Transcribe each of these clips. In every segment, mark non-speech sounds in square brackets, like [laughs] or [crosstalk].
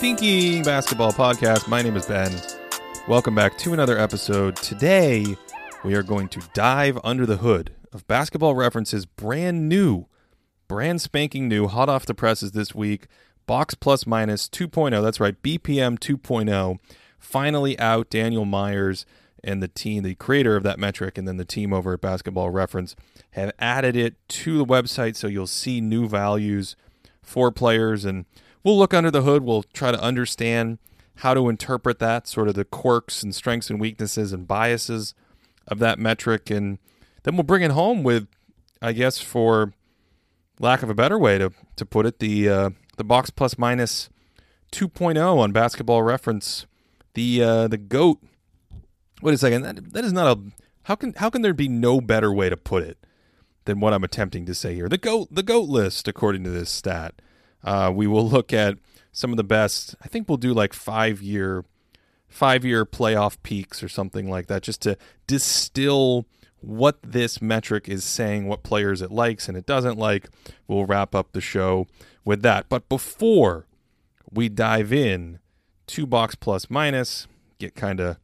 Thinking Basketball Podcast. My name is Ben. Welcome back to another episode. Today, we are going to dive under the hood of Basketball References brand new, brand spanking new, hot off the presses this week. Box Plus Minus 2.0. That's right, BPM 2.0. Finally out. Daniel Myers and the team, the creator of that metric, and then the team over at Basketball Reference have added it to the website so you'll see new values for players and we'll look under the hood. We'll try to understand how to interpret that, sort of the quirks and strengths and weaknesses and biases of that metric. And then we'll bring it home with, I guess, for lack of a better way to, to put it, the, uh, the box plus minus 2.0 on basketball reference. The, uh, the GOAT. Wait a second. That, that is not a, how can, how can there be no better way to put it than what I'm attempting to say here? The GOAT, the GOAT list, according to this stat. Uh, we will look at some of the best. I think we'll do like five year, five year playoff peaks or something like that, just to distill what this metric is saying, what players it likes and it doesn't like. We'll wrap up the show with that. But before we dive in to box plus minus, get kind of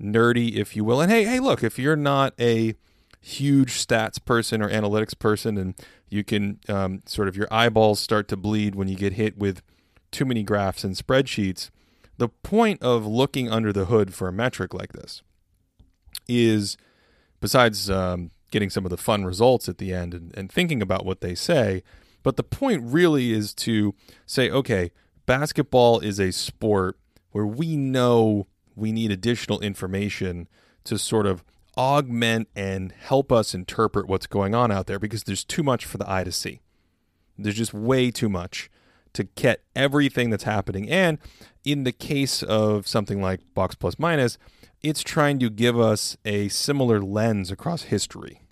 nerdy, if you will. And hey, hey, look, if you're not a huge stats person or analytics person and you can um, sort of your eyeballs start to bleed when you get hit with too many graphs and spreadsheets. The point of looking under the hood for a metric like this is, besides um, getting some of the fun results at the end and, and thinking about what they say, but the point really is to say, okay, basketball is a sport where we know we need additional information to sort of augment and help us interpret what's going on out there because there's too much for the eye to see. There's just way too much to get everything that's happening. And in the case of something like Box Plus Minus, it's trying to give us a similar lens across history.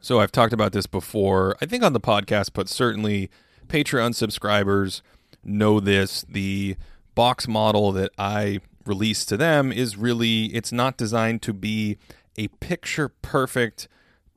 So I've talked about this before, I think on the podcast, but certainly Patreon subscribers know this. The box model that I released to them is really it's not designed to be a picture perfect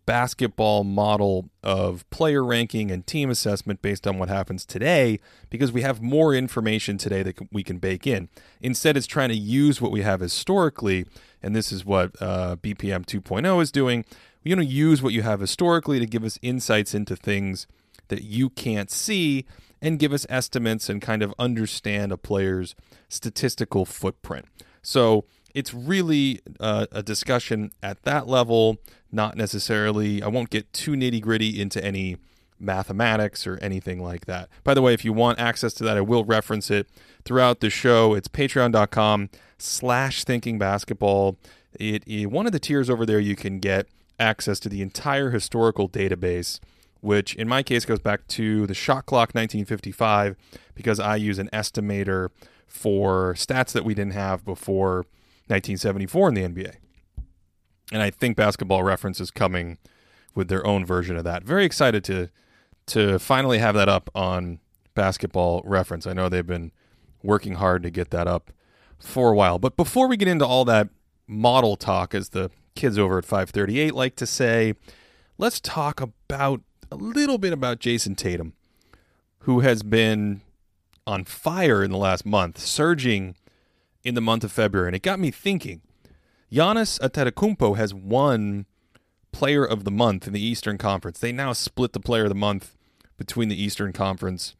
basketball model of player ranking and team assessment based on what happens today because we have more information today that we can bake in. Instead, it's trying to use what we have historically, and this is what uh, BPM 2.0 is doing. Going to use what you have historically to give us insights into things that you can't see and give us estimates and kind of understand a player's statistical footprint. So it's really uh, a discussion at that level, not necessarily, I won't get too nitty gritty into any mathematics or anything like that. By the way, if you want access to that, I will reference it throughout the show. It's patreon.com slash thinking basketball. It, it, one of the tiers over there you can get access to the entire historical database which in my case goes back to the shot clock 1955 because I use an estimator for stats that we didn't have before 1974 in the NBA. And I think basketball reference is coming with their own version of that. Very excited to to finally have that up on basketball reference. I know they've been working hard to get that up for a while. But before we get into all that model talk as the kids over at 538 like to say, let's talk about a little bit about Jayson Tatum, who has been on fire in the last month, surging in the month of February. And it got me thinking Giannis Antetokounmpo has won Player of the Month in the Eastern Conference. They now split the Player of the Month between the Eastern Conference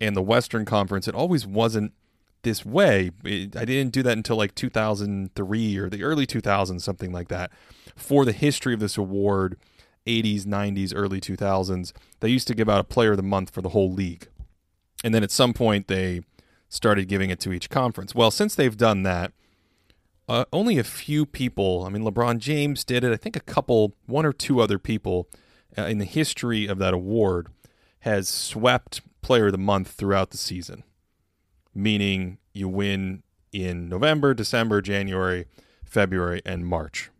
and the Western Conference. It always wasn't this way. It, I didn't do that until like 2003 or the early 2000s, something like that. For the history of this award, 80s, 90s, early 2000s, they used to give out a player of the month for the whole league. And then at some point, they started giving it to each conference. Well, since they've done that, uh, only a few people, I mean, LeBron James did it. I think a couple, one or two other people uh, in the history of that award has swept player of the month throughout the season, meaning you win in November, December, January, February, and March.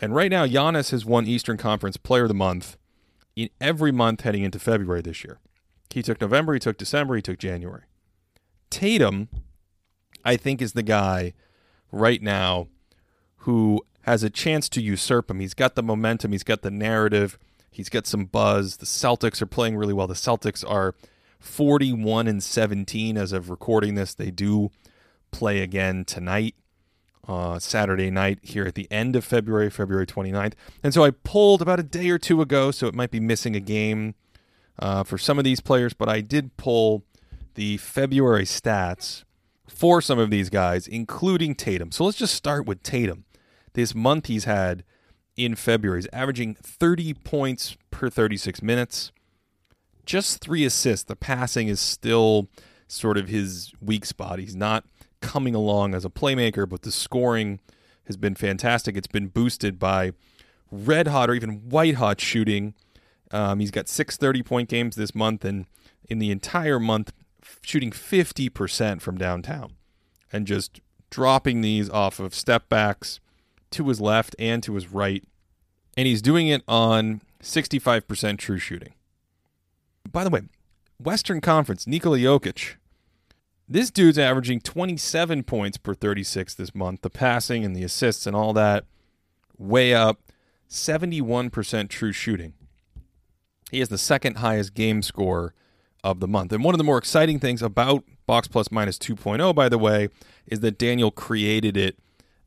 And right now, Giannis has won Eastern Conference Player of the Month in every month heading into February this year. He took November, he took December, he took January. Tatum, I think, is the guy right now who has a chance to usurp him. He's got the momentum, he's got the narrative, he's got some buzz. The Celtics are playing really well. The Celtics are 41 and 17 as of recording this. They do play again tonight, uh, Saturday night, here at the end of February, February 29th. And so I pulled about a day or two ago, so it might be missing a game uh, for some of these players, but I did pull the February stats for some of these guys, including Tatum. So let's just start with Tatum. This month he's had in February, he's averaging 30 points per 36 minutes, just three assists. The passing is still sort of his weak spot. He's not coming along as a playmaker, but the scoring has been fantastic. It's been boosted by red hot or even white hot shooting. Um, he's got six 30 point games this month, and in the entire month, shooting 50% from downtown and just dropping these off of step backs to his left and to his right. And he's doing it on 65% true shooting. By the way, Western Conference, Nikola Jokic, this dude's averaging 27 points per 36 this month. The passing and the assists and all that way up. 71% true shooting. He has the second highest game score of the month. And one of the more exciting things about Box Plus Minus 2.0, by the way, is that Daniel created it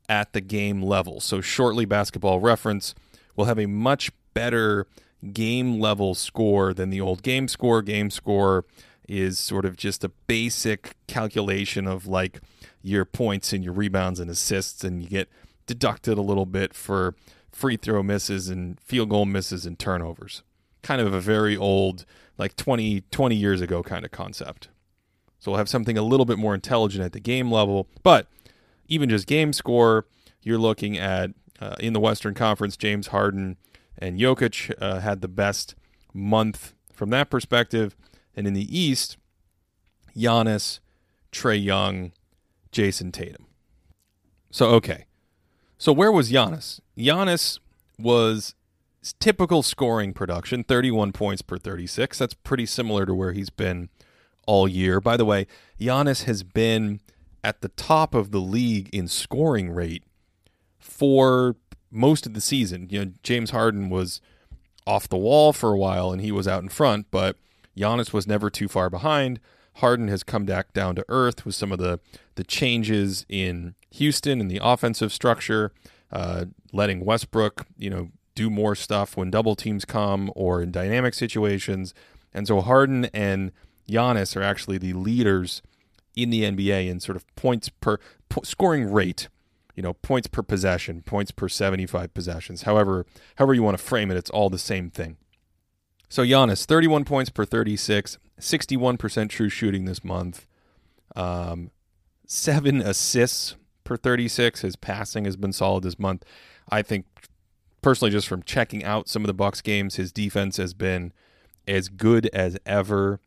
at the game level. So shortly, Basketball Reference will have a much better game level score than the old game score. Game score is sort of just a basic calculation of like your points and your rebounds and assists, and you get deducted a little bit for free throw misses and field goal misses and turnovers. Kind of a very old, like 20, 20 years ago kind of concept. So we'll have something a little bit more intelligent at the game level. But even just game score, you're looking at uh, in the Western Conference, James Harden and Jokic uh, had the best month from that perspective. And in the East, Giannis, Trae Young, Jayson Tatum. So, okay. So, where was Giannis? Giannis was typical scoring production 31 points per 36. That's pretty similar to where he's been all year. By the way, Giannis has been at the top of the league in scoring rate for most of the season. You know, James Harden was off the wall for a while and he was out in front, but Giannis was never too far behind. Harden has come back down to earth with some of the the changes in Houston and the offensive structure, uh, letting Westbrook, you know, do more stuff when double teams come or in dynamic situations. And so Harden and Giannis are actually the leaders in the NBA in sort of points per scoring rate, you know, points per possession, points per 75 possessions. However, however you want to frame it, it's all the same thing. So Giannis, 31 points per 36, 61% true shooting this month. Um, seven assists per 36. His passing has been solid this month. I think personally, just from checking out some of the Bucks games, his defense has been as good as ever.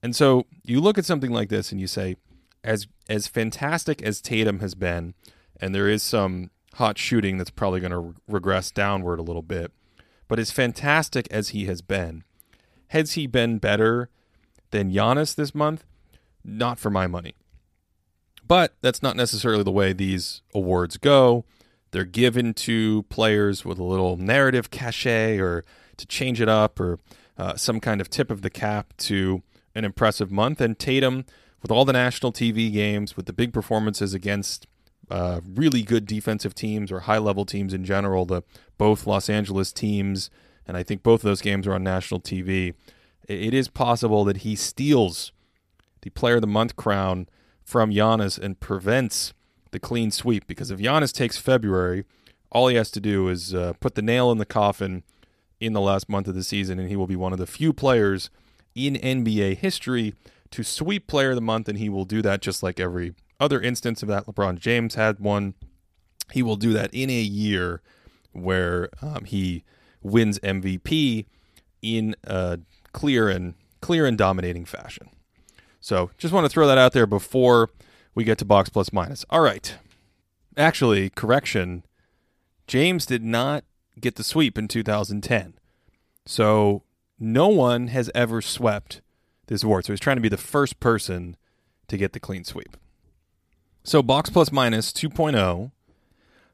And so you look at something like this and you say, as as fantastic as Tatum has been, and there is some hot shooting that's probably going to re- regress downward a little bit, but as fantastic as he has been, has he been better than Giannis this month? Not for my money. But that's not necessarily the way these awards go. They're given to players with a little narrative cachet or to change it up or uh, some kind of tip of the cap to an impressive month. And Tatum, with all the national TV games, with the big performances against uh, really good defensive teams or high level teams in general, the both Los Angeles teams, and I think both of those games are on national TV. It is possible that he steals the Player of the Month crown from Giannis and prevents the clean sweep because if Giannis takes February, all he has to do is uh, put the nail in the coffin in the last month of the season, and he will be one of the few players in NBA history to sweep Player of the Month, and he will do that just like every other instance of that. LeBron James had one. He will do that in a year where um, he wins MVP in a clear and clear and dominating fashion. So just want to throw that out there before we get to box plus minus. All right. Actually, correction. James did not get the sweep in 2010. So no one has ever swept this award. So he's trying to be the first person to get the clean sweep. So box plus minus 2.0.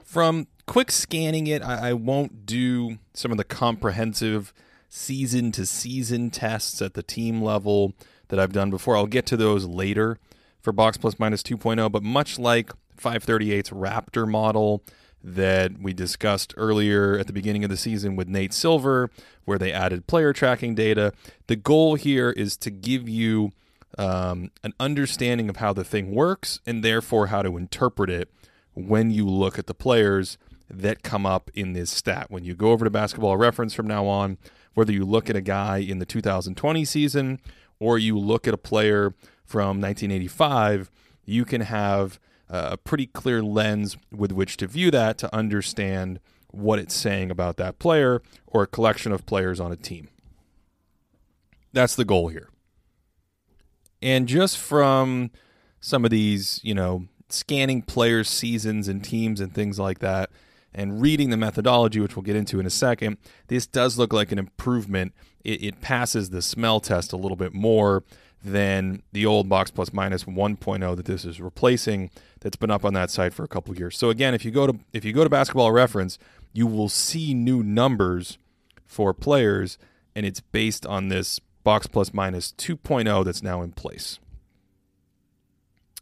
From quick scanning it, I, I won't do some of the comprehensive season to season tests at the team level that I've done before. I'll get to those later for box plus minus 2.0, but much like 538's Raptor model that we discussed earlier at the beginning of the season with Nate Silver, where they added player tracking data, the goal here is to give you um, an understanding of how the thing works and therefore how to interpret it when you look at the players that come up in this stat. When you go over to basketball reference from now on, whether you look at a guy in the 2020 season or you look at a player from 1985, you can have uh, a pretty clear lens with which to view that to understand what it's saying about that player or a collection of players on a team. That's the goal here. And just from some of these, you know, scanning players' seasons and teams and things like that, and reading the methodology, which we'll get into in a second, this does look like an improvement. It, it passes the smell test a little bit more than the old box plus minus 1.0 that this is replacing that's been up on that site for a couple years. So again, if you go to if you go to basketball reference, you will see new numbers for players and it's based on this box plus minus 2.0 that's now in place.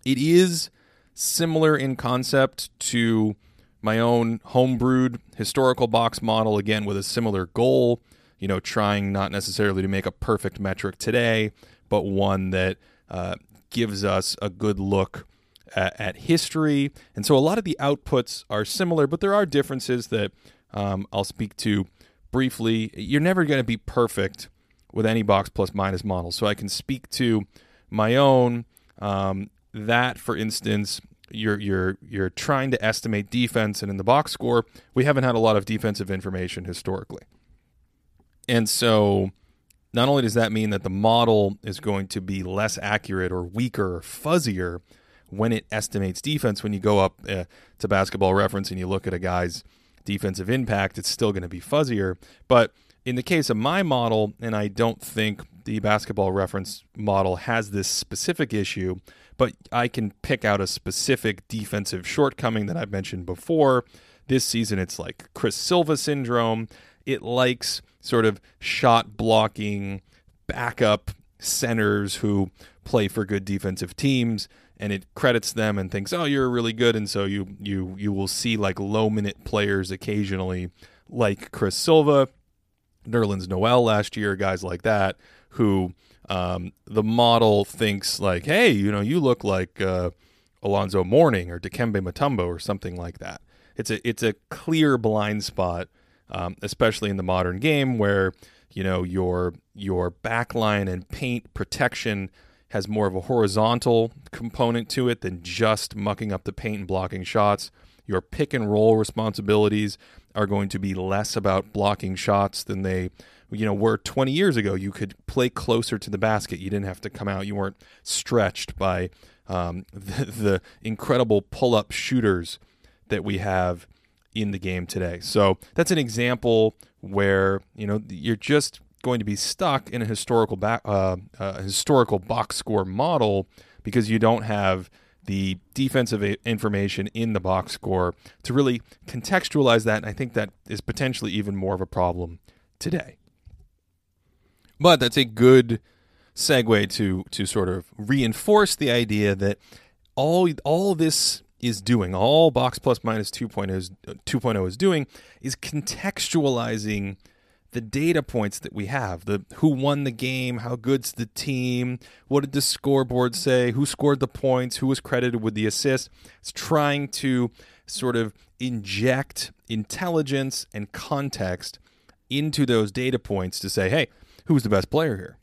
It is similar in concept to my own homebrewed historical box model, again, with a similar goal, you know, trying not necessarily to make a perfect metric today, but one that uh, gives us a good look at, at, history. And so a lot of the outputs are similar, but there are differences that um, I'll speak to briefly. You're never going to be perfect with any box plus minus model. So I can speak to my own. Um, that, for instance, you're you're you're trying to estimate defense and in the box score we haven't had a lot of defensive information historically. And so not only does that mean that the model is going to be less accurate or weaker or fuzzier when it estimates defense when you go up uh, to basketball reference and you look at a guy's defensive impact it's still going to be fuzzier. But in the case of my model and I don't think the basketball reference model has this specific issue but I can pick out a specific defensive shortcoming that I've mentioned before. This season, it's like Chris Silva syndrome. It likes sort of shot blocking backup centers who play for good defensive teams and it credits them and thinks oh you're really good and so you you you will see like low minute players occasionally like Chris Silva Nerlens Noel last year guys like that who um, the model thinks like, hey, you know, you look like uh, Alonzo Mourning or Dikembe Mutombo or something like that. It's a it's a clear blind spot, um, especially in the modern game where you know your your backline and paint protection has more of a horizontal component to it than just mucking up the paint and blocking shots. Your pick and roll responsibilities are going to be less about blocking shots than they you know, where 20 years ago you could play closer to the basket. You didn't have to come out. You weren't stretched by um, [laughs] the, the incredible pull up shooters that we have in the game today. So that's an example where, you know, you're just going to be stuck in a historical back, uh, uh, historical box score model because you don't have the defensive information in the box score to really contextualize that. And I think that is potentially even more of a problem today. But that's a good segue to to sort of reinforce the idea that all all this is doing, all box plus minus 2.0 is, 2.0 is doing is contextualizing the data points that we have the who won the game how good's the team what did the scoreboard say who scored the points who was credited with the assist. It's trying to sort of inject intelligence and context into those data points to say hey who's the best player here?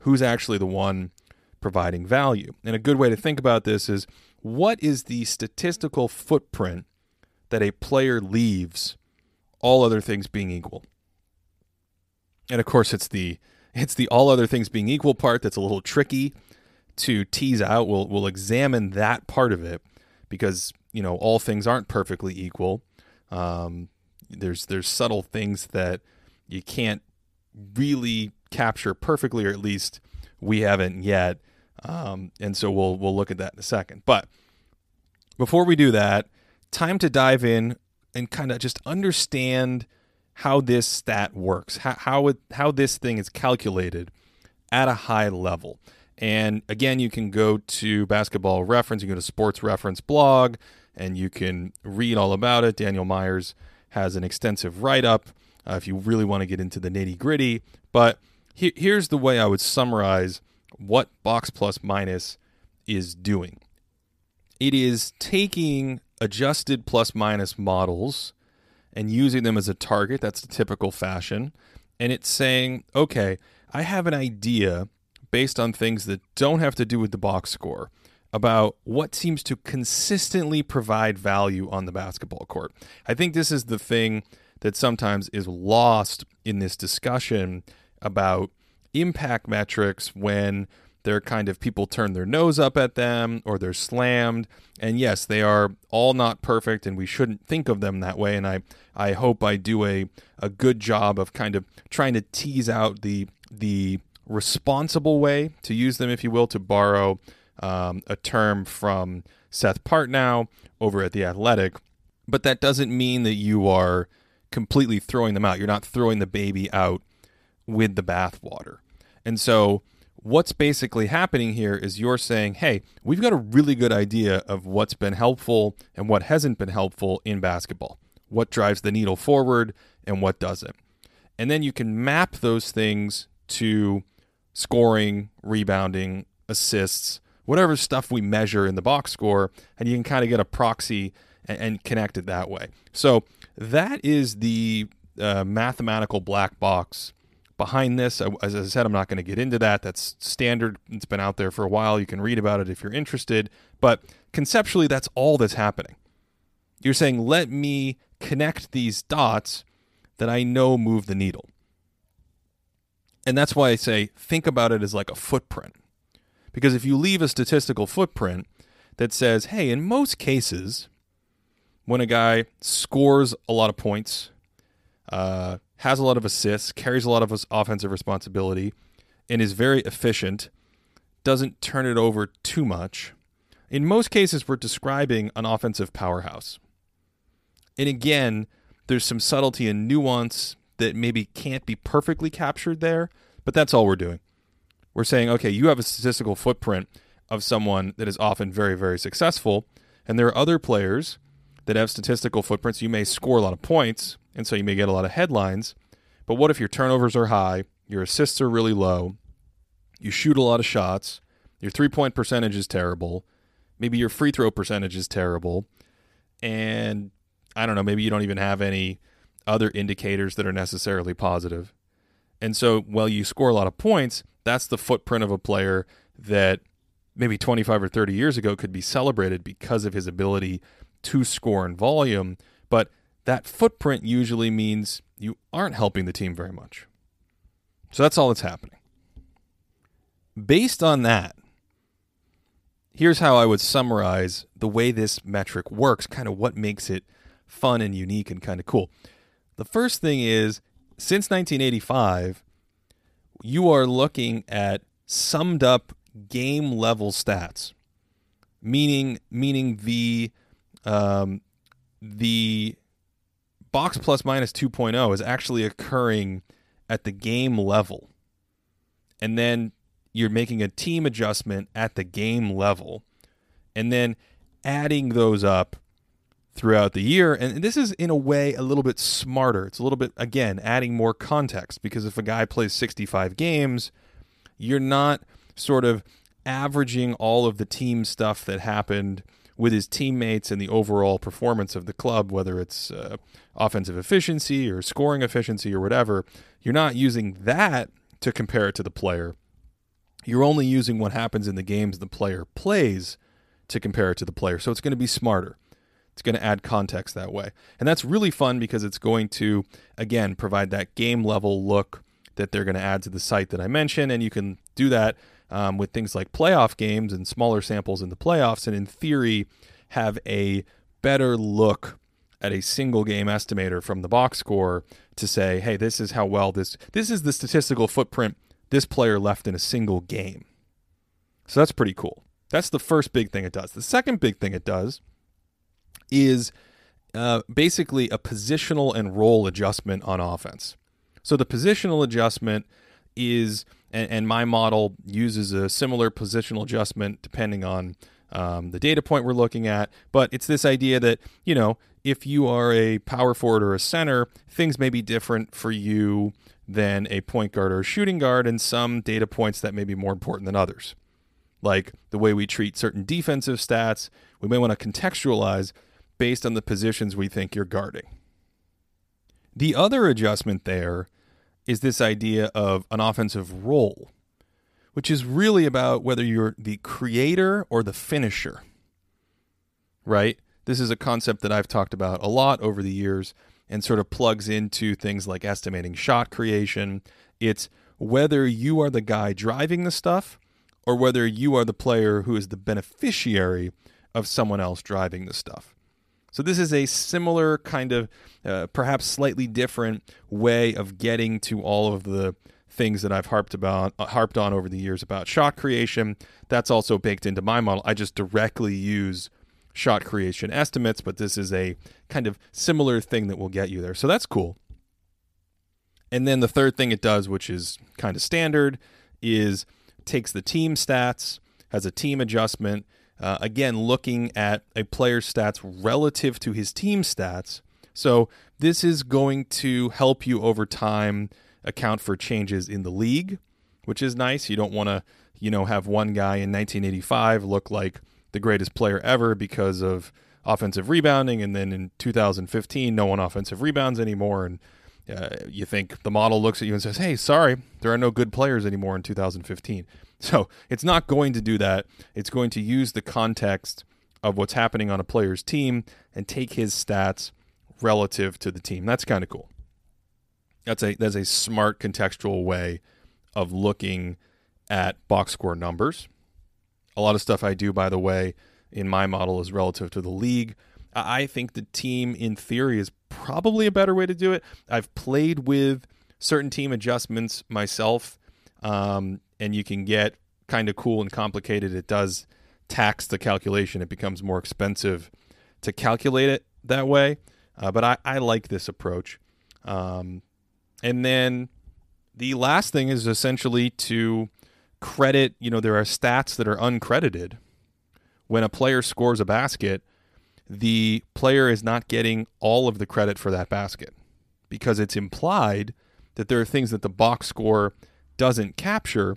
Who's actually the one providing value? And a good way to think about this is what is the statistical footprint that a player leaves, all other things being equal? And of course, it's the it's the all other things being equal part that's a little tricky to tease out. We'll we'll examine that part of it because you know all things aren't perfectly equal. Um, there's there's subtle things that you can't really capture perfectly, or at least we haven't yet. Um, and so we'll we'll look at that in a second. But before we do that, time to dive in and kind of just understand how this stat works, how how, it, how this thing is calculated at a high level. And again, you can go to Basketball Reference, you can go to Sports Reference blog, and you can read all about it. Daniel Myers has an extensive write up uh, if you really want to get into the nitty gritty. But he- here's the way I would summarize what Box Plus Minus is doing it is taking adjusted plus minus models and using them as a target. That's the typical fashion. And it's saying, okay, I have an idea based on things that don't have to do with the box score about what seems to consistently provide value on the basketball court. I think this is the thing that sometimes is lost in this discussion about impact metrics when they're kind of people turn their nose up at them or they're slammed. And yes, they are all not perfect and we shouldn't think of them that way. And I, I hope I do a, a good job of kind of trying to tease out the the responsible way to use them, if you will, to borrow um, a term from Seth Partnow over at The Athletic. But that doesn't mean that you are completely throwing them out. You're not throwing the baby out with the bathwater. And so what's basically happening here is you're saying, hey, we've got a really good idea of what's been helpful and what hasn't been helpful in basketball, what drives the needle forward and what doesn't. And then you can map those things to scoring, rebounding, assists, whatever stuff we measure in the box score, and you can kind of get a proxy and, connect it that way. So that is the uh, mathematical black box behind this. As I said, I'm not going to get into that. That's standard. It's been out there for a while. You can read about it if you're interested. But conceptually, that's all that's happening. You're saying, let me connect these dots that I know move the needle. And that's why I say, think about it as like a footprint. Because if you leave a statistical footprint that says, hey, in most cases, when a guy scores a lot of points, uh, has a lot of assists, carries a lot of offensive responsibility, and is very efficient, doesn't turn it over too much. In most cases, we're describing an offensive powerhouse. And again, there's some subtlety and nuance that maybe can't be perfectly captured there, but that's all we're doing. We're saying, okay, you have a statistical footprint of someone that is often very, very successful, and there are other players that have statistical footprints. You may score a lot of points, and so you may get a lot of headlines. But what if your turnovers are high, your assists are really low, you shoot a lot of shots, your three point percentage is terrible, maybe your free throw percentage is terrible, and I don't know, maybe you don't even have any other indicators that are necessarily positive. And so while you score a lot of points, that's the footprint of a player that maybe 25 or 30 years ago could be celebrated because of his ability to score in volume. But that footprint usually means you aren't helping the team very much. So that's all that's happening. Based on that, here's how I would summarize the way this metric works, kind of what makes it fun and unique and kind of cool. The first thing is since 1985, you are looking at summed up game level stats, meaning meaning the um, the box plus minus 2.0 is actually occurring at the game level. And then you're making a team adjustment at the game level and then adding those up throughout the year. And this is, in a way, a little bit smarter. It's a little bit, again, adding more context because if a guy plays 65 games, you're not sort of averaging all of the team stuff that happened with his teammates and the overall performance of the club, whether it's uh, offensive efficiency or scoring efficiency or whatever, you're not using that to compare it to the player. You're only using what happens in the games the player plays to compare it to the player. So it's going to be smarter. It's going to add context that way. And that's really fun because it's going to, again, provide that game level look that they're going to add to the site that I mentioned. And you can do that um, with things like playoff games and smaller samples in the playoffs. And in theory, have a better look at a single game estimator from the box score to say, hey, this is how well this this is the statistical footprint this player left in a single game. So that's pretty cool. That's the first big thing it does. The second big thing it does is uh, basically a positional and role adjustment on offense. So the positional adjustment is, and, and my model uses a similar positional adjustment depending on um, the data point we're looking at. But it's this idea that, you know, if you are a power forward or a center, things may be different for you than a point guard or a shooting guard, and some data points that may be more important than others. Like the way we treat certain defensive stats, we may want to contextualize based on the positions we think you're guarding. The other adjustment there is this idea of an offensive role, which is really about whether you're the creator or the finisher. Right? This is a concept that I've talked about a lot over the years and sort of plugs into things like estimating shot creation. It's whether you are the guy driving the stuff or whether you are the player who is the beneficiary of someone else driving the stuff. So this is a similar kind of, uh, perhaps slightly different way of getting to all of the things that I've harped about, uh, harped on over the years about shot creation. That's also baked into my model. I just directly use shot creation estimates, but this is a kind of similar thing that will get you there. So that's cool. And then the third thing it does, which is kind of standard, is takes the team stats, has a team adjustment, uh, again, looking at a player's stats relative to his team stats. So this is going to help you over time account for changes in the league, which is nice. You don't want to, you know, have one guy in 1985 look like the greatest player ever because of offensive rebounding, and then in 2015, no one offensive rebounds anymore, and uh, you think the model looks at you and says, "Hey, sorry, there are no good players anymore in 2015." So it's not going to do that. It's going to use the context of what's happening on a player's team and take his stats relative to the team. That's kind of cool. That's a that's a smart contextual way of looking at box score numbers. A lot of stuff I do, by the way, in my model is relative to the league. I think the team, in theory, is probably a better way to do it. I've played with certain team adjustments myself, um, and you can get kind of cool and complicated. It does tax the calculation, it becomes more expensive to calculate it that way. Uh, but I, I like this approach. Um, and then the last thing is essentially to credit, you know, there are stats that are uncredited. When a player scores a basket, the player is not getting all of the credit for that basket because it's implied that there are things that the box score doesn't capture.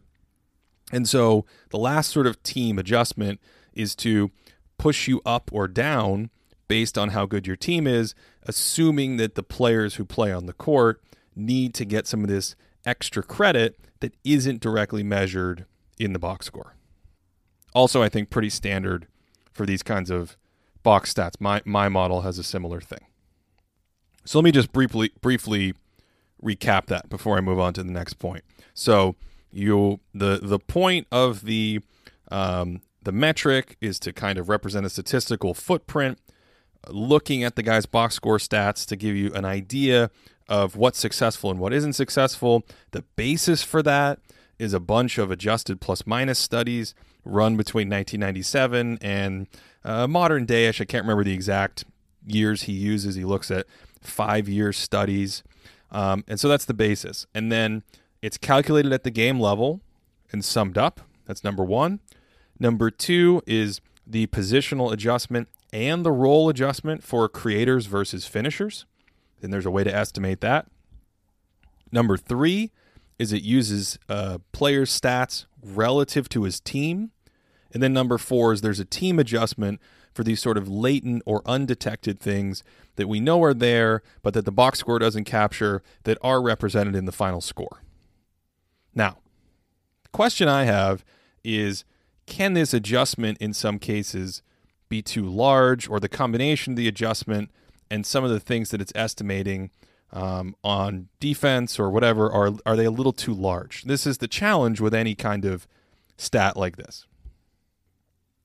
And so the last sort of team adjustment is to push you up or down based on how good your team is, assuming that the players who play on the court need to get some of this extra credit that isn't directly measured in the box score. Also, I think pretty standard for these kinds of box stats. My my model has a similar thing. So let me just briefly briefly recap that before I move on to the next point. So you the the point of the um, the metric is to kind of represent a statistical footprint, looking at the guy's box score stats to give you an idea of what's successful and what isn't successful. The basis for that is a bunch of adjusted plus minus studies run between 1997 and uh, modern dayish. I can't remember the exact years he uses. He looks at five year studies. Um, and so that's the basis. And then it's calculated at the game level and summed up. That's number one. Number two is the positional adjustment and the role adjustment for creators versus finishers then there's a way to estimate that. Number three is it uses uh, player's stats relative to his team. And then number four is there's a team adjustment for these sort of latent or undetected things that we know are there, but that the box score doesn't capture that are represented in the final score. Now, the question I have is can this adjustment in some cases be too large, or the combination of the adjustment and some of the things that it's estimating um, on defense or whatever? Are are they a little too large? This is the challenge with any kind of stat like this.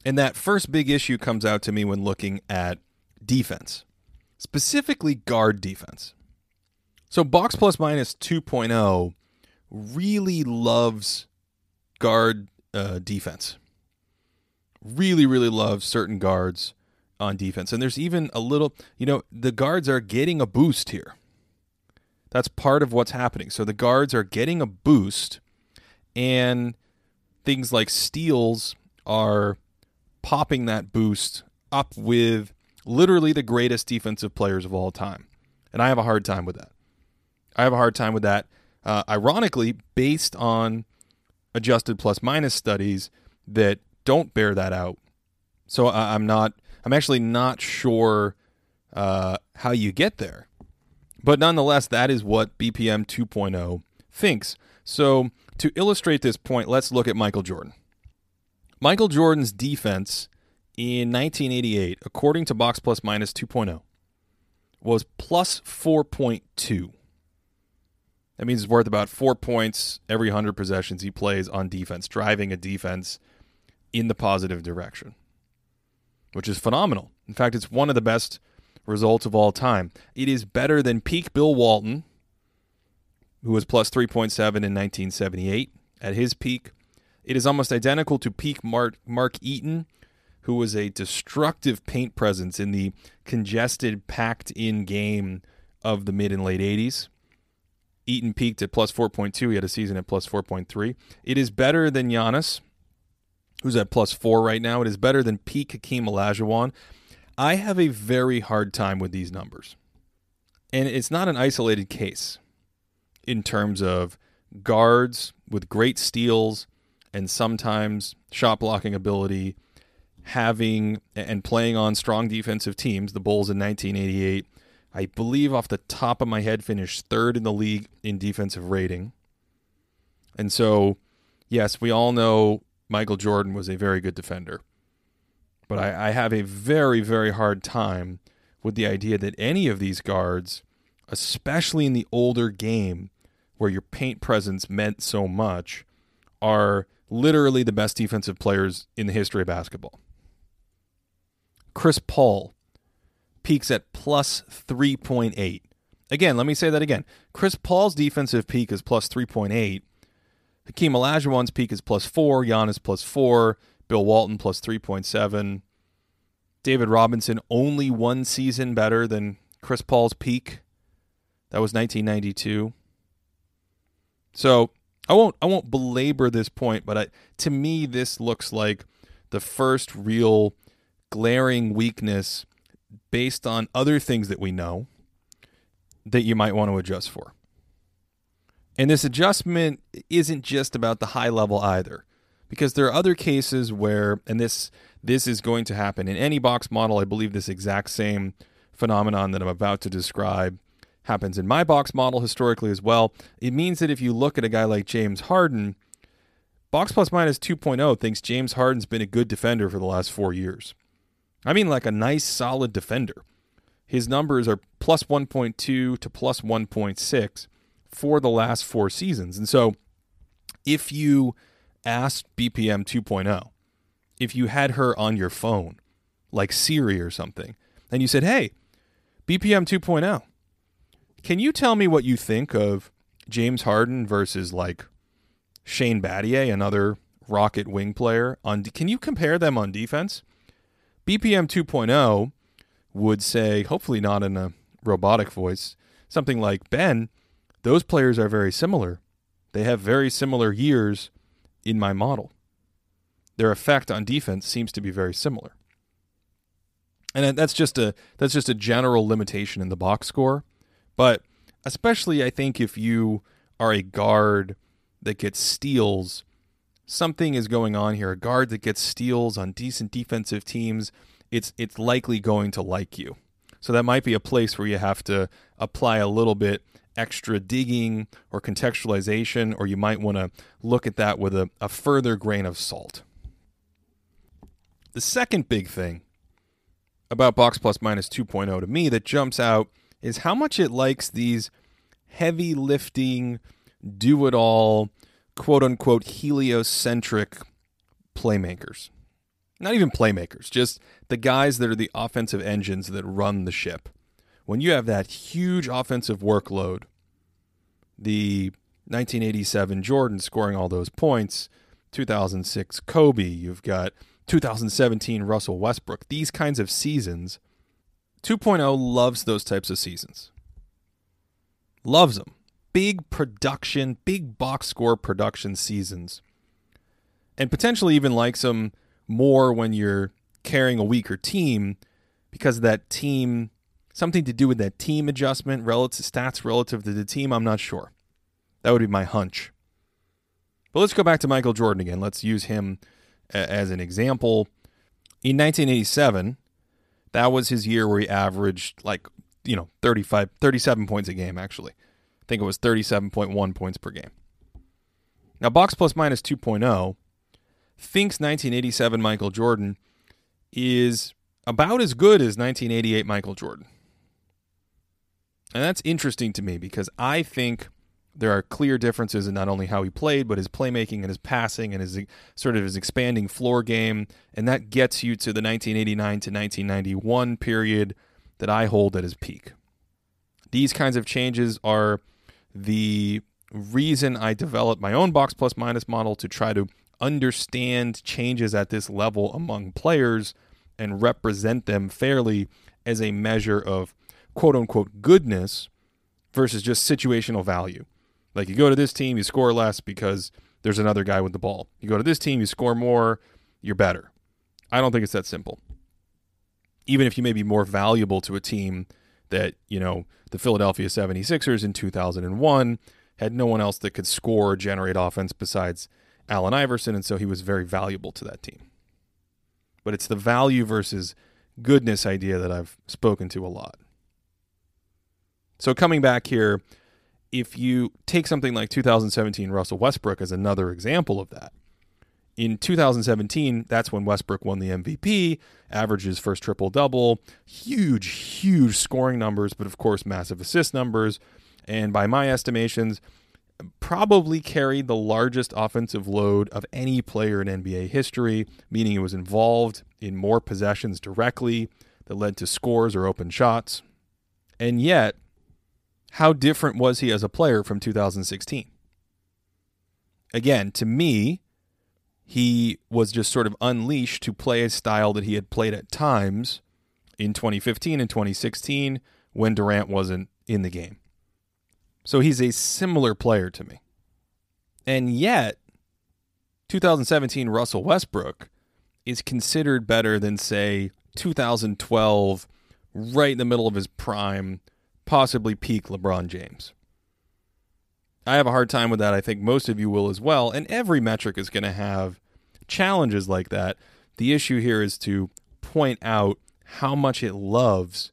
And that first big issue comes out to me when looking at defense, specifically guard defense. So box plus minus 2.0 really loves guard uh, defense. Really, really loves certain guards on defense. And there's even a little, you know, the guards are getting a boost here. That's part of what's happening. So the guards are getting a boost, and things like steals are popping that boost up with literally the greatest defensive players of all time. And I have a hard time with that. I have a hard time with that. Uh, ironically, based on adjusted plus minus studies that don't bear that out. So I, am not, I'm actually not sure uh, how you get there. But nonetheless, that is what BPM 2.0 thinks. So to illustrate this point, let's look at Michael Jordan. Michael Jordan's defense in 1988, according to Box Plus Minus 2.0, was plus 4.2. That means it's worth about four points every 100 possessions he plays on defense, driving a defense in the positive direction, which is phenomenal. In fact, it's one of the best results of all time. It is better than peak Bill Walton, who was plus 3.7 in 1978 at his peak. It is almost identical to peak Mark, Mark Eaton, who was a destructive paint presence in the congested, packed in game of the mid and late 80s. Eaton peaked at plus 4.2. He had a season at plus 4.3. It is better than Giannis, who's at plus 4 right now. It is better than peak Hakeem Olajuwon. I have a very hard time with these numbers. And it's not an isolated case in terms of guards with great steals and sometimes shot blocking ability having and playing on strong defensive teams, the Bulls in 1988, I believe off the top of my head finished third in the league in defensive rating. And so, yes, we all know Michael Jordan was a very good defender. But I, I have a very, very hard time with the idea that any of these guards, especially in the older game where your paint presence meant so much, are literally the best defensive players in the history of basketball. Chris Paul peaks at plus 3.8. Again, let me say that again. Chris Paul's defensive peak is plus 3.8. Hakeem Olajuwon's peak is plus 4. Giannis plus 4. Bill Walton plus 3.7. David Robinson only one season better than Chris Paul's peak. That was 1992. So I won't I won't belabor this point, but I, to me this looks like the first real glaring weakness based on other things that we know that you might want to adjust for. And this adjustment isn't just about the high level either, because there are other cases where, and this this is going to happen in any box model. I believe this exact same phenomenon that I'm about to describe happens in my box model historically as well. It means that if you look at a guy like James Harden, box plus minus 2.0 thinks James Harden's been a good defender for the last four years. I mean, like a nice, solid defender. His numbers are plus 1.2 to plus 1.6 for the last four seasons. And so if you asked BPM 2.0, if you had her on your phone, like Siri or something, and you said, hey, BPM 2.0, can you tell me what you think of James Harden versus like Shane Battier, another Rocket wing player? On can you compare them on defense? BPM 2.0 would say, hopefully not in a robotic voice, something like Ben, those players are very similar. They have very similar years in my model. Their effect on defense seems to be very similar. And that's just a that's just a general limitation in the box score, but especially I think if you are a guard that gets steals something is going on here. A guard that gets steals on decent defensive teams, it's it's likely going to like you. So that might be a place where you have to apply a little bit extra digging or contextualization, or you might want to look at that with a, a further grain of salt. The second big thing about Box Plus Minus 2.0 to me that jumps out is how much it likes these heavy lifting, do it all, quote unquote, heliocentric playmakers. Not even playmakers, just the guys that are the offensive engines that run the ship. When you have that huge offensive workload, the 1987 Jordan scoring all those points, 2006 Kobe, you've got 2017 Russell Westbrook, these kinds of seasons. 2.0 loves those types of seasons. Loves them. Big production, big box score production seasons. And potentially even likes them more when you're carrying a weaker team because that team, something to do with that team adjustment, relative stats relative to the team, I'm not sure. That would be my hunch. But let's go back to Michael Jordan again. Let's use him as an example. In 1987, that was his year where he averaged like, you know, 35, 37 points a game, actually. I think it was 37.1 points per game. Now, box plus minus 2.0 thinks 1987 Michael Jordan is about as good as 1988 Michael Jordan. And that's interesting to me because I think there are clear differences in not only how he played, but his playmaking and his passing and his sort of his expanding floor game. And that gets you to the 1989 to 1991 period that I hold at his peak. These kinds of changes are the reason I developed my own box plus minus model to try to understand changes at this level among players and represent them fairly as a measure of quote unquote goodness versus just situational value. Like you go to this team, you score less because there's another guy with the ball. You go to this team, you score more, you're better. I don't think it's that simple. Even if you may be more valuable to a team that, you know, the Philadelphia 76ers in 2001 had no one else that could score or generate offense besides Allen Iverson, and so he was very valuable to that team. But it's the value versus goodness idea that I've spoken to a lot. So coming back here, if you take something like 2017 Russell Westbrook as another example of that, in 2017, that's when Westbrook won the MVP, averages first triple double, huge, huge scoring numbers, but of course, massive assist numbers. And by my estimations, probably carried the largest offensive load of any player in NBA history, meaning he was involved in more possessions directly that led to scores or open shots. And yet, how different was he as a player from 2016? Again, to me, he was just sort of unleashed to play a style that he had played at times in 2015 and 2016 when Durant wasn't in the game. So he's a similar player to me. And yet, 2017 Russell Westbrook is considered better than, say, 2012, right in the middle of his prime possibly peak LeBron James. I have a hard time with that. I think most of you will as well. And every metric is going to have challenges like that. The issue here is to point out how much it loves.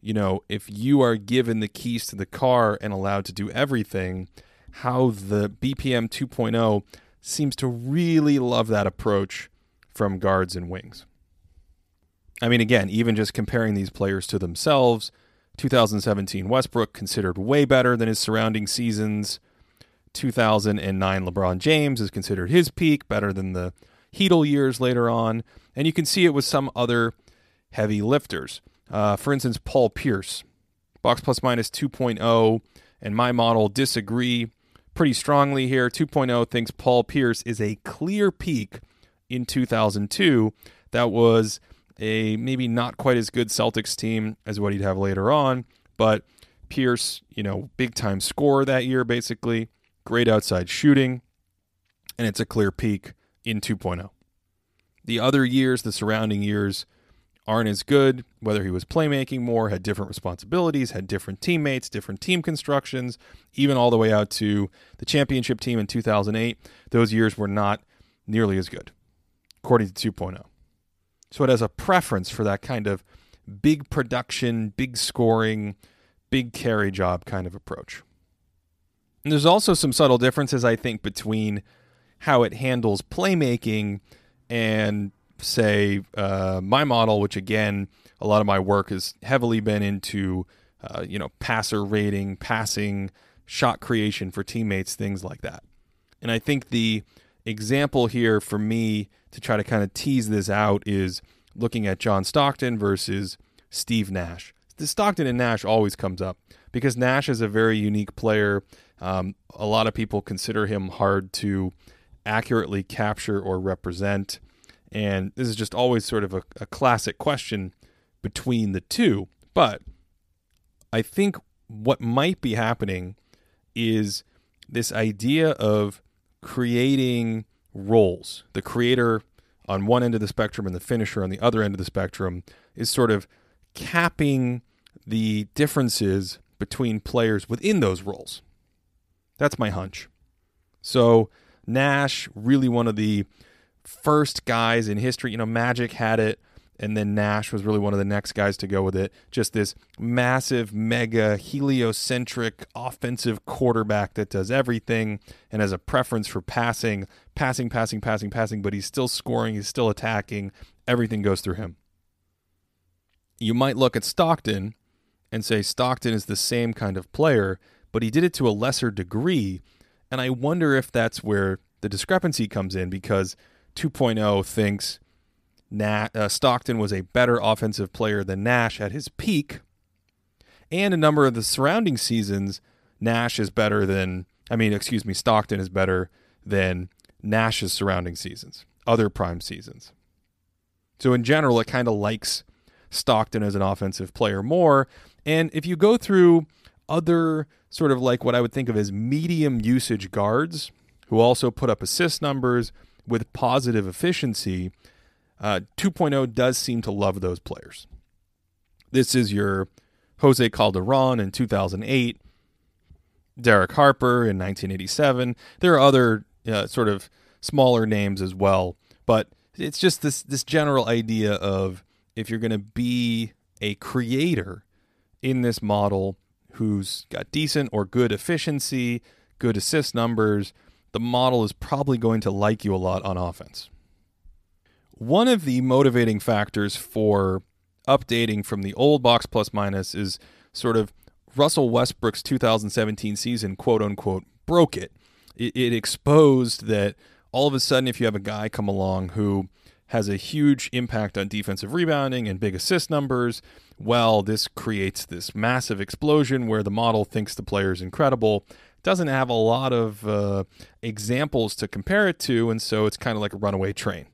You know, if you are given the keys to the car and allowed to do everything, how the BPM 2.0 seems to really love that approach from guards and wings. I mean, again, even just comparing these players to themselves, 2017 Westbrook considered way better than his surrounding seasons. 2009 LeBron James is considered his peak, better than the Heatle years later on. And you can see it with some other heavy lifters. Uh, for instance, Paul Pierce, box plus minus 2.0, and my model disagree pretty strongly here. 2.0 thinks Paul Pierce is a clear peak in 2002. That was a maybe not quite as good Celtics team as what he'd have later on, but Pierce, you know, big time scorer that year, basically, great outside shooting, and it's a clear peak in 2.0. The other years, the surrounding years, aren't as good, whether he was playmaking more, had different responsibilities, had different teammates, different team constructions, even all the way out to the championship team in 2008. Those years were not nearly as good, according to 2.0. So it has a preference for that kind of big production, big scoring, big carry job kind of approach. And there's also some subtle differences, I think, between how it handles playmaking and, say, uh, my model, which again, a lot of my work has heavily been into uh, you know, passer rating, passing, shot creation for teammates, things like that. And I think the example here for me to try to kind of tease this out is looking at John Stockton versus Steve Nash. The Stockton and Nash always comes up because Nash is a very unique player. Um, a lot of people consider him hard to accurately capture or represent. And this is just always sort of a, a classic question between the two. But I think what might be happening is this idea of creating roles. The creator on one end of the spectrum and the finisher on the other end of the spectrum is sort of capping the differences between players within those roles. That's my hunch. So, Nash, really one of the first guys in history. You know, Magic had it, and then Nash was really one of the next guys to go with it. Just this massive, mega, heliocentric offensive quarterback that does everything and has a preference for passing, passing, passing, passing, passing, but he's still scoring, he's still attacking. Everything goes through him. You might look at Stockton and say Stockton is the same kind of player, but he did it to a lesser degree. And I wonder if that's where the discrepancy comes in because 2.0 thinks Nat, uh, Stockton was a better offensive player than Nash at his peak. And a number of the surrounding seasons, Nash is better than, I mean, excuse me, Stockton is better than Nash's surrounding seasons, other prime seasons. So in general, it kind of likes Stockton as an offensive player more. And if you go through other sort of like what I would think of as medium usage guards who also put up assist numbers with positive efficiency, uh, 2.0 does seem to love those players. This is your Jose Calderon in 2008, Derek Harper in 1987. There are other uh, sort of smaller names as well, but it's just this this general idea of if you're going to be a creator in this model who's got decent or good efficiency, good assist numbers, the model is probably going to like you a lot on offense. One of the motivating factors for updating from the old box plus minus is sort of Russell Westbrook's 2017 season, quote unquote, broke it. it. It exposed that all of a sudden, if you have a guy come along who has a huge impact on defensive rebounding and big assist numbers, well, this creates this massive explosion where the model thinks the player is incredible doesn't have a lot of uh, examples to compare it to, and so it's kind of like a runaway train.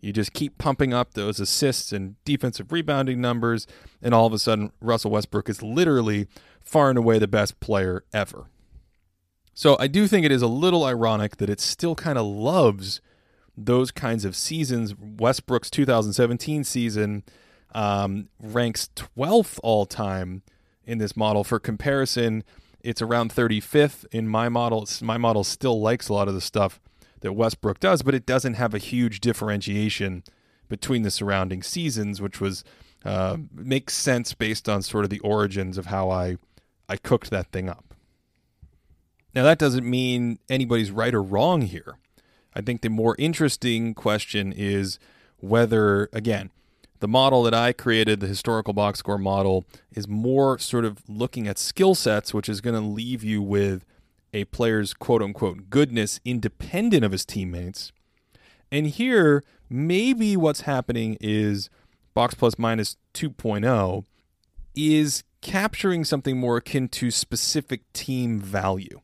You just keep pumping up those assists and defensive rebounding numbers, and all of a sudden, Russell Westbrook is literally far and away the best player ever. So I do think it is a little ironic that it still kind of loves those kinds of seasons. Westbrook's 2017 season um, ranks 12th all time in this model. For comparison, it's around 35th in my model. My model still likes a lot of the stuff that Westbrook does, but it doesn't have a huge differentiation between the surrounding seasons, which was uh, makes sense based on sort of the origins of how I I cooked that thing up. Now that doesn't mean anybody's right or wrong here. I think the more interesting question is whether again the model that I created, the historical box score model, is more sort of looking at skill sets, which is going to leave you with a player's quote unquote goodness independent of his teammates. And here, maybe what's happening is box plus minus 2.0 is capturing something more akin to specific team value.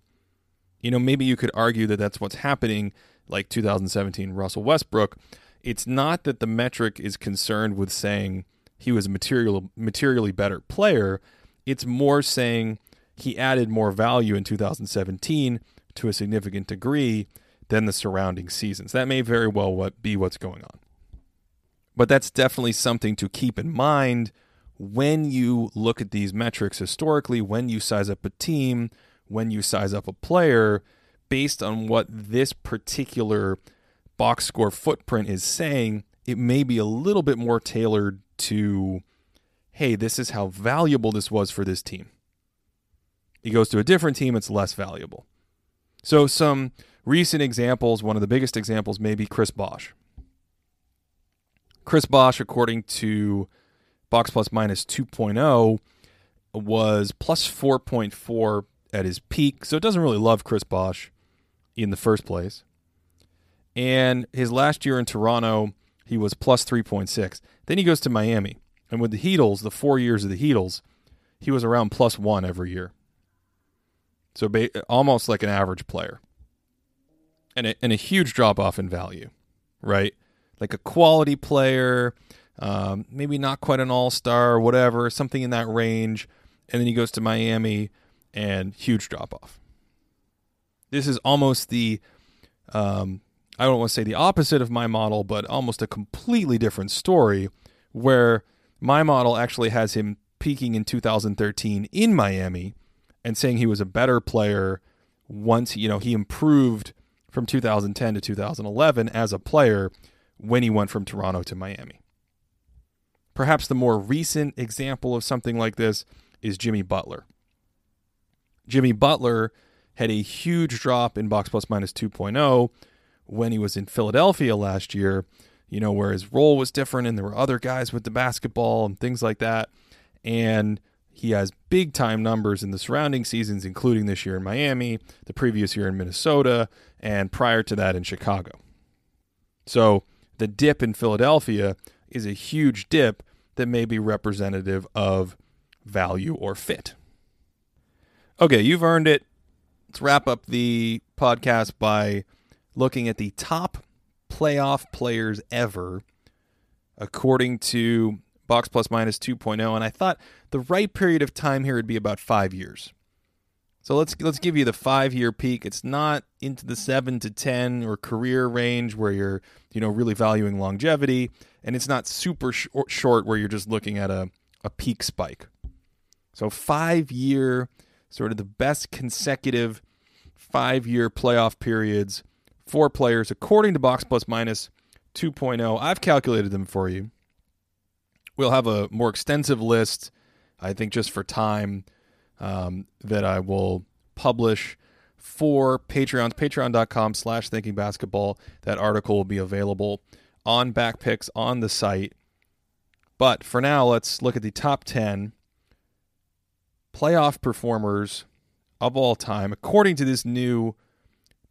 You know, maybe you could argue that that's what's happening, like 2017 Russell Westbrook. It's not that the metric is concerned with saying he was a material, materially better player. It's more saying he added more value in 2017 to a significant degree than the surrounding seasons. That may very well what, be what's going on. But that's definitely something to keep in mind when you look at these metrics historically, when you size up a team, when you size up a player, based on what this particular box score footprint is saying, it may be a little bit more tailored to, hey, this is how valuable this was for this team. He goes to a different team, it's less valuable. So, some recent examples, one of the biggest examples may be Chris Bosh. Chris Bosh, according to Box Plus Minus 2.0, was plus 4.4 at his peak, so it doesn't really love Chris Bosh in the first place. And his last year in Toronto, he was plus 3.6. Then he goes to Miami. And with the Heatles, the four years of the Heatles, he was around plus one every year. So ba- almost like an average player. And a, and a huge drop off in value, right? Like a quality player, um, maybe not quite an all star, whatever, something in that range. And then he goes to Miami and huge drop off. This is almost the, um, I don't want to say the opposite of my model, but almost a completely different story where my model actually has him peaking in 2013 in Miami and saying he was a better player once you know he improved from 2010 to 2011 as a player when he went from Toronto to Miami. Perhaps the more recent example of something like this is Jimmy Butler. Jimmy Butler had a huge drop in box plus minus 2.0 when he was in Philadelphia last year, you know, where his role was different and there were other guys with the basketball and things like that. And he has big time numbers in the surrounding seasons, including this year in Miami, the previous year in Minnesota, and prior to that in Chicago. So the dip in Philadelphia is a huge dip that may be representative of value or fit. Okay, you've earned it. Let's wrap up the podcast by looking at the top playoff players ever according to box plus minus 2.0 and I thought the right period of time here would be about 5 years. So let's let's give you the 5-year peak. It's not into the 7 to 10 or career range where you're, you know, really valuing longevity and it's not super short, short where you're just looking at a a peak spike. So 5-year sort of the best consecutive 5-year playoff periods for players according to box plus minus 2.0. I've calculated them for you. We'll have a more extensive list, I think, just for time um, that I will publish for Patreons. Patreon.com slash thinking basketball. That article will be available on backpicks on the site. But for now, let's look at the top 10 playoff performers of all time according to this new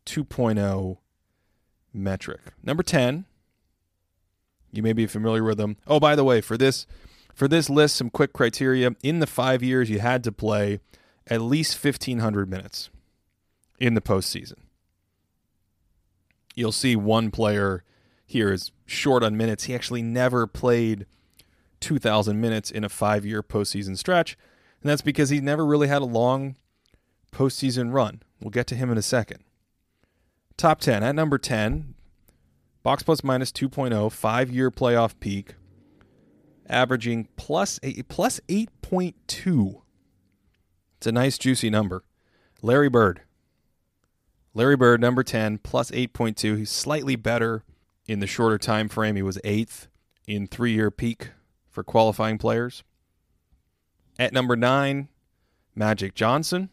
2.0 metric. Number 10, you may be familiar with them. Oh, by the way, for this for this list, some quick criteria. In the five years, you had to play at least 1,500 minutes in the postseason. You'll see one player here is short on minutes. He actually never played 2,000 minutes in a five year postseason stretch. And that's because he never really had a long postseason run. We'll get to him in a second. Top 10. At number 10, box plus minus 2.0, five year playoff peak, averaging plus, eight, plus 8.2. It's a nice, juicy number. Larry Bird. Larry Bird, number 10, plus 8.2. He's slightly better in the shorter time frame. He was eighth in three year peak for qualifying players. At number nine, Magic Johnson,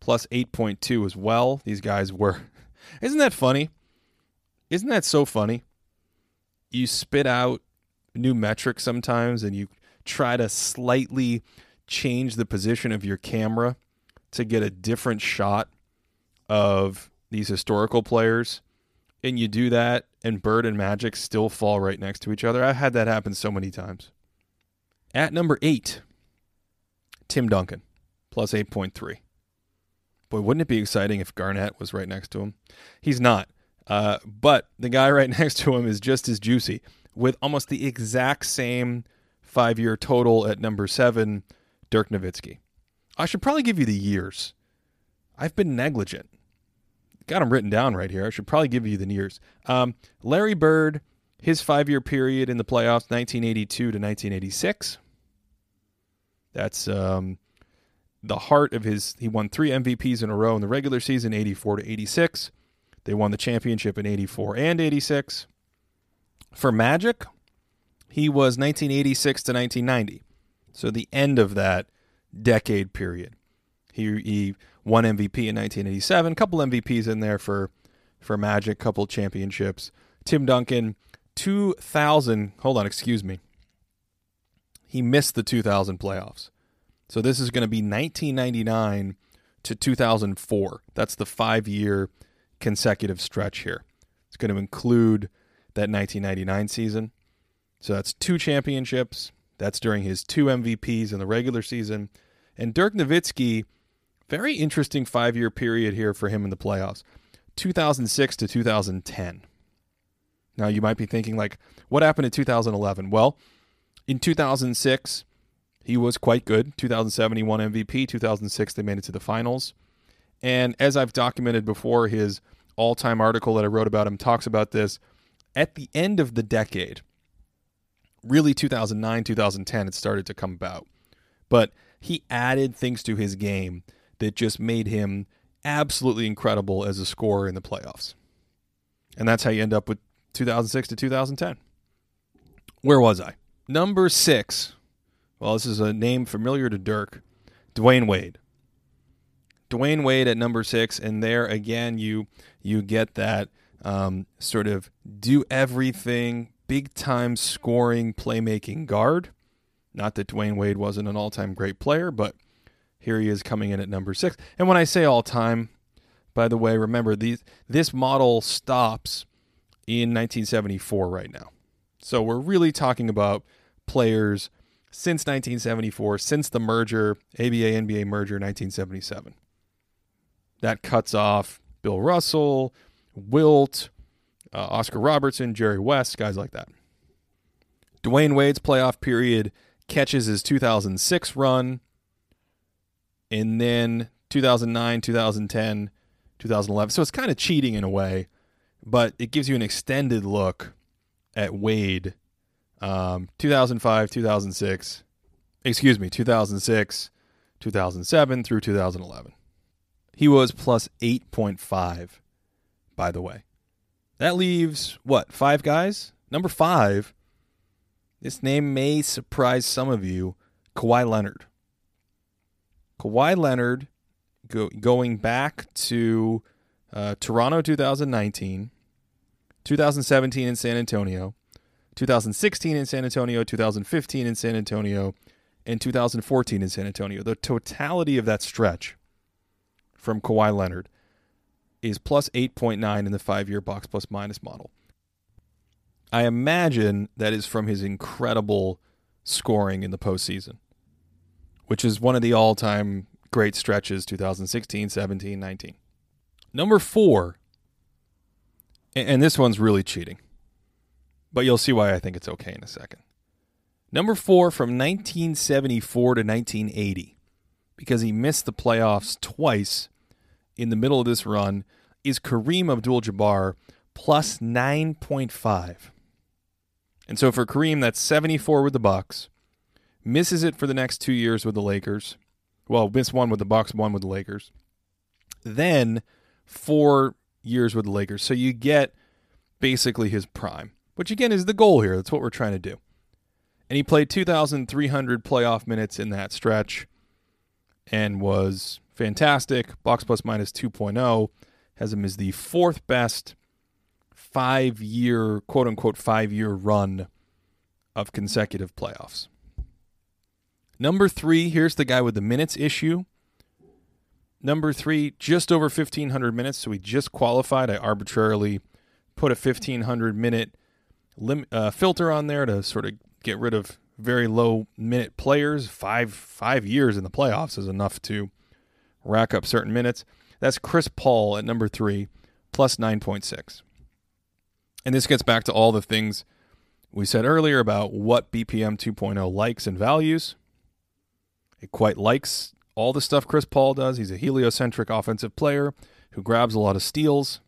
plus 8.2 as well. These guys were. [laughs] Isn't that funny? Isn't that so funny? You spit out new metrics sometimes and you try to slightly change the position of your camera to get a different shot of these historical players. And you do that, and Bird and Magic still fall right next to each other. I've had that happen so many times. At number eight, Tim Duncan, plus 8.3. Boy, wouldn't it be exciting if Garnett was right next to him? He's not. Uh, but the guy [laughs] right next to him is just as juicy with almost the exact same five year total at number seven, Dirk Nowitzki. I should probably give you the years. I've been negligent. Got them written down right here. I should probably give you the years. Um, Larry Bird, his five year period in the playoffs, 1982 to 1986. That's um, the heart of his. He won three MVPs in a row in the regular season, 84 to 86. They won the championship in 84 and 86. For Magic, he was 1986 to 1990. So the end of that decade period. He, he won MVP in 1987, couple MVPs in there for for Magic, couple championships. Tim Duncan, 2000, hold on, excuse me. He missed the 2000 playoffs. So this is going to be 1999 to 2004. That's the five year consecutive stretch here. It's going to include that 1999 season. So that's two championships. That's during his two MVPs in the regular season. And Dirk Nowitzki, very interesting five year period here for him in the playoffs 2006 to 2010. Now you might be thinking, like, what happened in 2011? Well, in 2006, he was quite good. 2007, he won MVP. 2006, they made it to the finals. And as I've documented before, his all time article that I wrote about him talks about this. At the end of the decade, really 2009, 2010, it started to come about. But he added things to his game that just made him absolutely incredible as a scorer in the playoffs. And that's how you end up with 2006 to 2010. Where was I? Number six. Well, this is a name familiar to Dirk. Dwyane Wade. Dwyane Wade at number six, and there again you you get that um, sort of do everything, big time scoring, playmaking guard. Not that Dwyane Wade wasn't an all time great player, but here he is coming in at number six. And when I say all time, by the way, remember these this model stops in 1974 right now. So we're really talking about players since 1974, since the merger, ABA NBA merger 1977. That cuts off Bill Russell, Wilt, uh, Oscar Robertson, Jerry West, guys like that. Dwyane Wade's playoff period catches his 2006 run, and then 2009, 2010, 2011. So it's kind of cheating in a way, but it gives you an extended look at Wade. Um, 2005, 2006, excuse me, 2006, 2007 through 2011. He was plus 8.5, by the way. That leaves, what, five guys? Number five, this name may surprise some of you Kawhi Leonard. Kawhi Leonard go, going back to uh, Toronto 2019, 2017 in San Antonio, 2016 in San Antonio, 2015 in San Antonio, and 2014 in San Antonio. The totality of that stretch from Kawhi Leonard is plus 8.9 in the five year box plus minus model. I imagine that is from his incredible scoring in the postseason, which is one of the all time great stretches 2016, 17, 19. Number four, and this one's really cheating, but you'll see why I think it's okay in a second. Number four from 1974 to 1980, because he missed the playoffs twice in the middle of this run, is Kareem Abdul Jabbar plus 9.5. And so for Kareem, that's 74 with the Bucks. Misses it for the next two years with the Lakers. Well, missed one with the Bucks, one with the Lakers. Then four years with the Lakers. So you get basically his prime, which again is the goal here. That's what we're trying to do. And he played 2,300 playoff minutes in that stretch and was fantastic. Box plus minus 2.0 has him as the fourth best five year, quote unquote, five year run of consecutive playoffs. Number three, here's the guy with the minutes issue. Number three, just over 1,500 minutes. So he just qualified. I arbitrarily put a 1,500 minute lim- uh, filter on there to sort of get rid of very low minute players. Five five years in the playoffs is enough to rack up certain minutes. That's Chris Paul at number three, plus 9.6. And this gets back to all the things we said earlier about what BPM 2.0 likes and values. It quite likes all the stuff Chris Paul does. He's a heliocentric offensive player who grabs a lot of steals.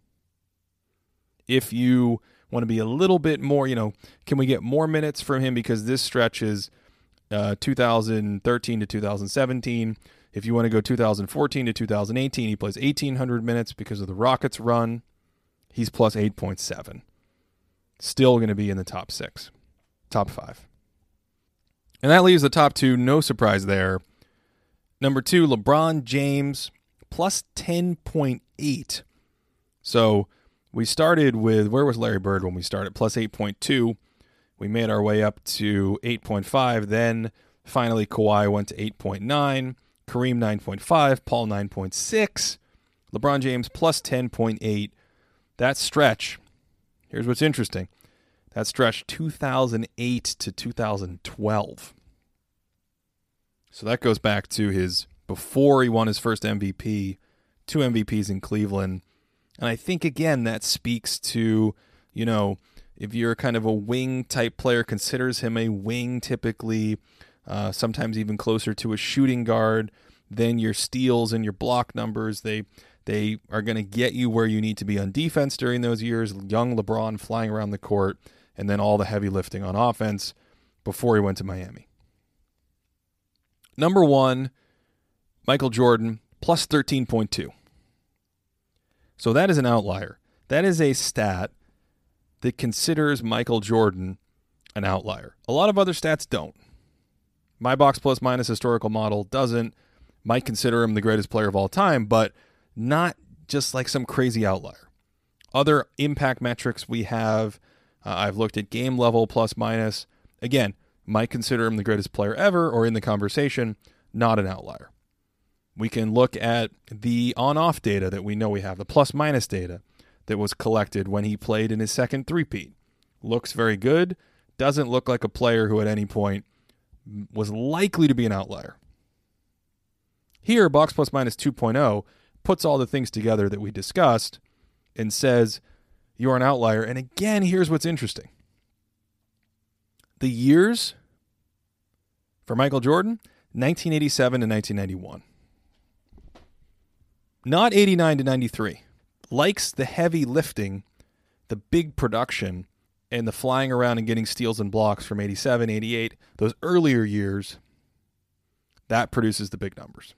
If you want to be a little bit more, you know, can we get more minutes from him because this stretch is uh, 2013 to 2017. If you want to go 2014 to 2018, he plays 1,800 minutes because of the Rockets run. He's plus 8.7 still going to be in the top six, top five. And that leaves the top two, no surprise there. Number two, LeBron James, plus 10.8. So we started with, where was Larry Bird when we started? Plus 8.2. We made our way up to 8.5, then Finally, Kawhi went to 8.9, Kareem 9.5, Paul 9.6, LeBron James plus 10.8. That stretch, here's what's interesting that stretch 2008 to 2012. So that goes back to his before he won his first MVP, two MVPs in Cleveland. And I think, again, that speaks to, you know, if you're kind of a wing type player, considers him a wing typically, uh, sometimes even closer to a shooting guard, then your steals and your block numbers, they they are going to get you where you need to be on defense during those years. Young LeBron flying around the court, and then all the heavy lifting on offense before he went to Miami. Number one, Michael Jordan, plus 13.2. So that is an outlier. That is a stat that considers Michael Jordan an outlier. A lot of other stats don't. My box plus minus historical model doesn't. Might consider him the greatest player of all time, but not just like some crazy outlier. Other impact metrics we have, uh, I've looked at game level plus minus. Again, might consider him the greatest player ever or in the conversation, not an outlier. We can look at the on off data that we know we have, the plus minus data that was collected when he played in his second three-peat. Looks very good. Doesn't look like a player who at any point was likely to be an outlier. Here, box plus minus 2.0 puts all the things together that we discussed and says you're an outlier. And again, here's what's interesting the years for Michael Jordan 1987 to 1991. Not 89 to 93. Likes the heavy lifting, the big production, and the flying around and getting steals and blocks from 87, 88, those earlier years. That produces the big numbers.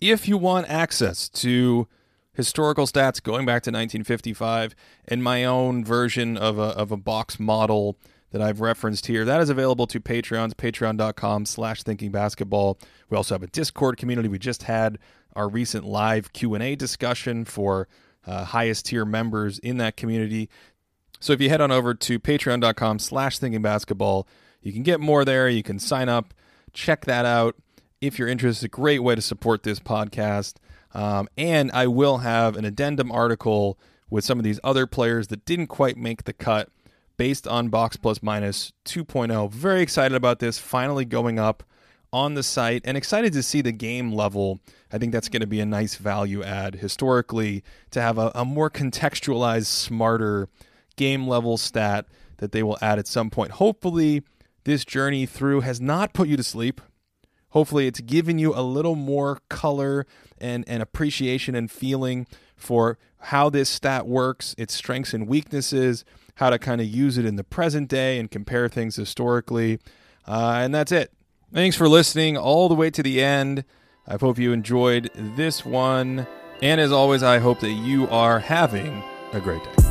If you want access to historical stats going back to 1955 and my own version of a, of a box model that I've referenced here. That is available to Patreons, patreon.com slash thinking basketball. We also have a Discord community. We just had our recent live Q&A discussion for uh, highest tier members in that community. So if you head on over to patreon.com slash thinking basketball, you can get more there. You can sign up, check that out. If you're interested, a great way to support this podcast. Um, and I will have an addendum article with some of these other players that didn't quite make the cut based on Box Plus Minus 2.0. Very excited about this finally going up on the site and excited to see the game level. I think that's going to be a nice value add historically to have a, a more contextualized, smarter game level stat that they will add at some point. Hopefully, this journey through has not put you to sleep. Hopefully, it's given you a little more color and, and appreciation and feeling for how this stat works, its strengths and weaknesses, how to kind of use it in the present day and compare things historically. Uh, and that's it. Thanks for listening all the way to the end. I hope you enjoyed this one. And as always, I hope that you are having a great day.